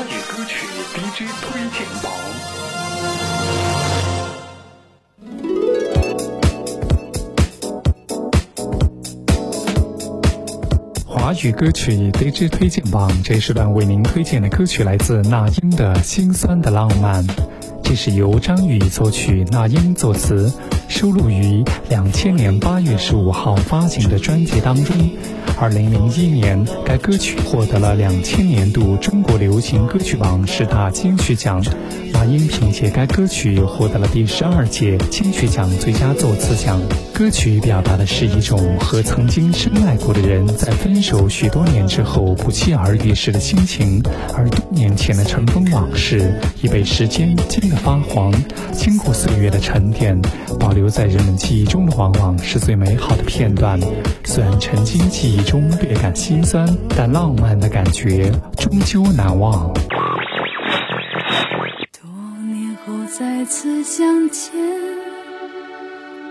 华语歌曲 DJ 推荐榜。华语歌曲 DJ 推荐榜这时段为您推荐的歌曲来自那英的《心酸的浪漫》，这是由张宇作曲、那英作词，收录于两千年八月十五号发行的专辑当中。二零零一年，该歌曲获得了两千年度中国流行歌曲榜十大金曲奖。那英凭借该歌曲获得了第十二届金曲奖最佳作词奖。歌曲表达的是一种和曾经深爱过的人在分手许多年之后不期而遇时的心情，而多年前的尘封往事已被时间煎得发黄。经过岁月的沉淀，保留在人们记忆中的往往是最美好的片段。虽然曾经记忆中略感心酸，但浪漫的感觉终究难忘。多年后再次相见，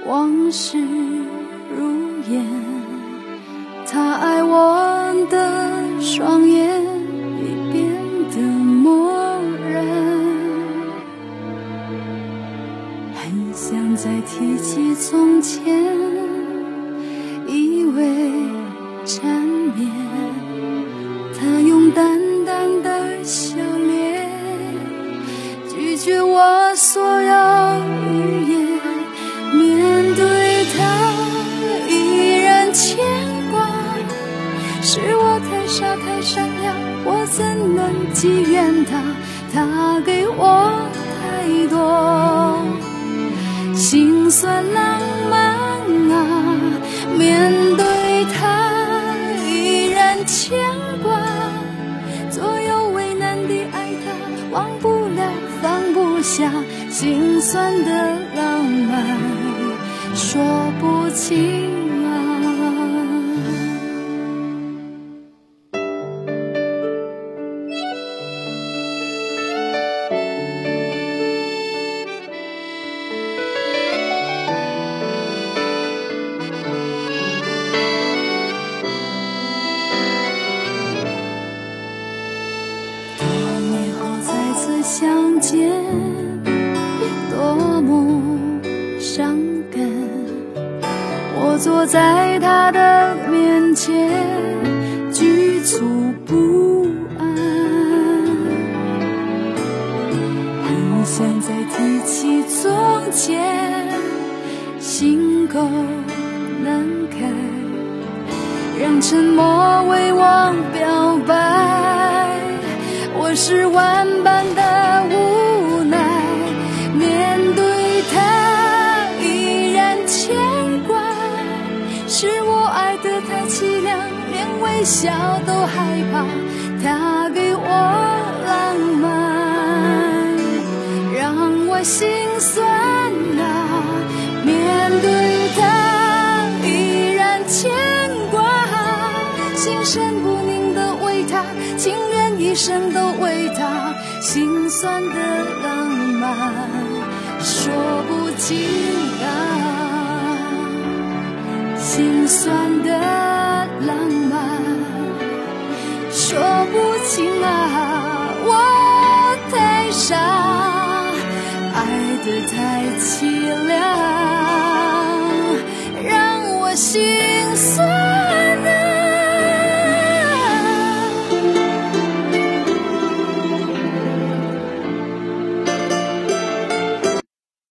往事如烟。他爱我的双眼提起从前，以为缠绵。他用淡淡的笑脸。拒绝我所有语言，面对他依然牵挂。是我太傻太善良，我怎能记怨他？他给我算浪漫啊，面对他依然牵挂。左右为难的爱他，忘不了，放不下，心酸的浪漫说不清坐在他的面前，局促不安，很想再提起从前，心口难开。让沉默为我表白。我是万般的无微笑都害怕。他给我浪漫，让我心酸啊。面对他依然牵挂，心神不宁的为他，情愿一生都为他，心酸的浪漫说不尽啊，心酸的我太傻，爱得太轻。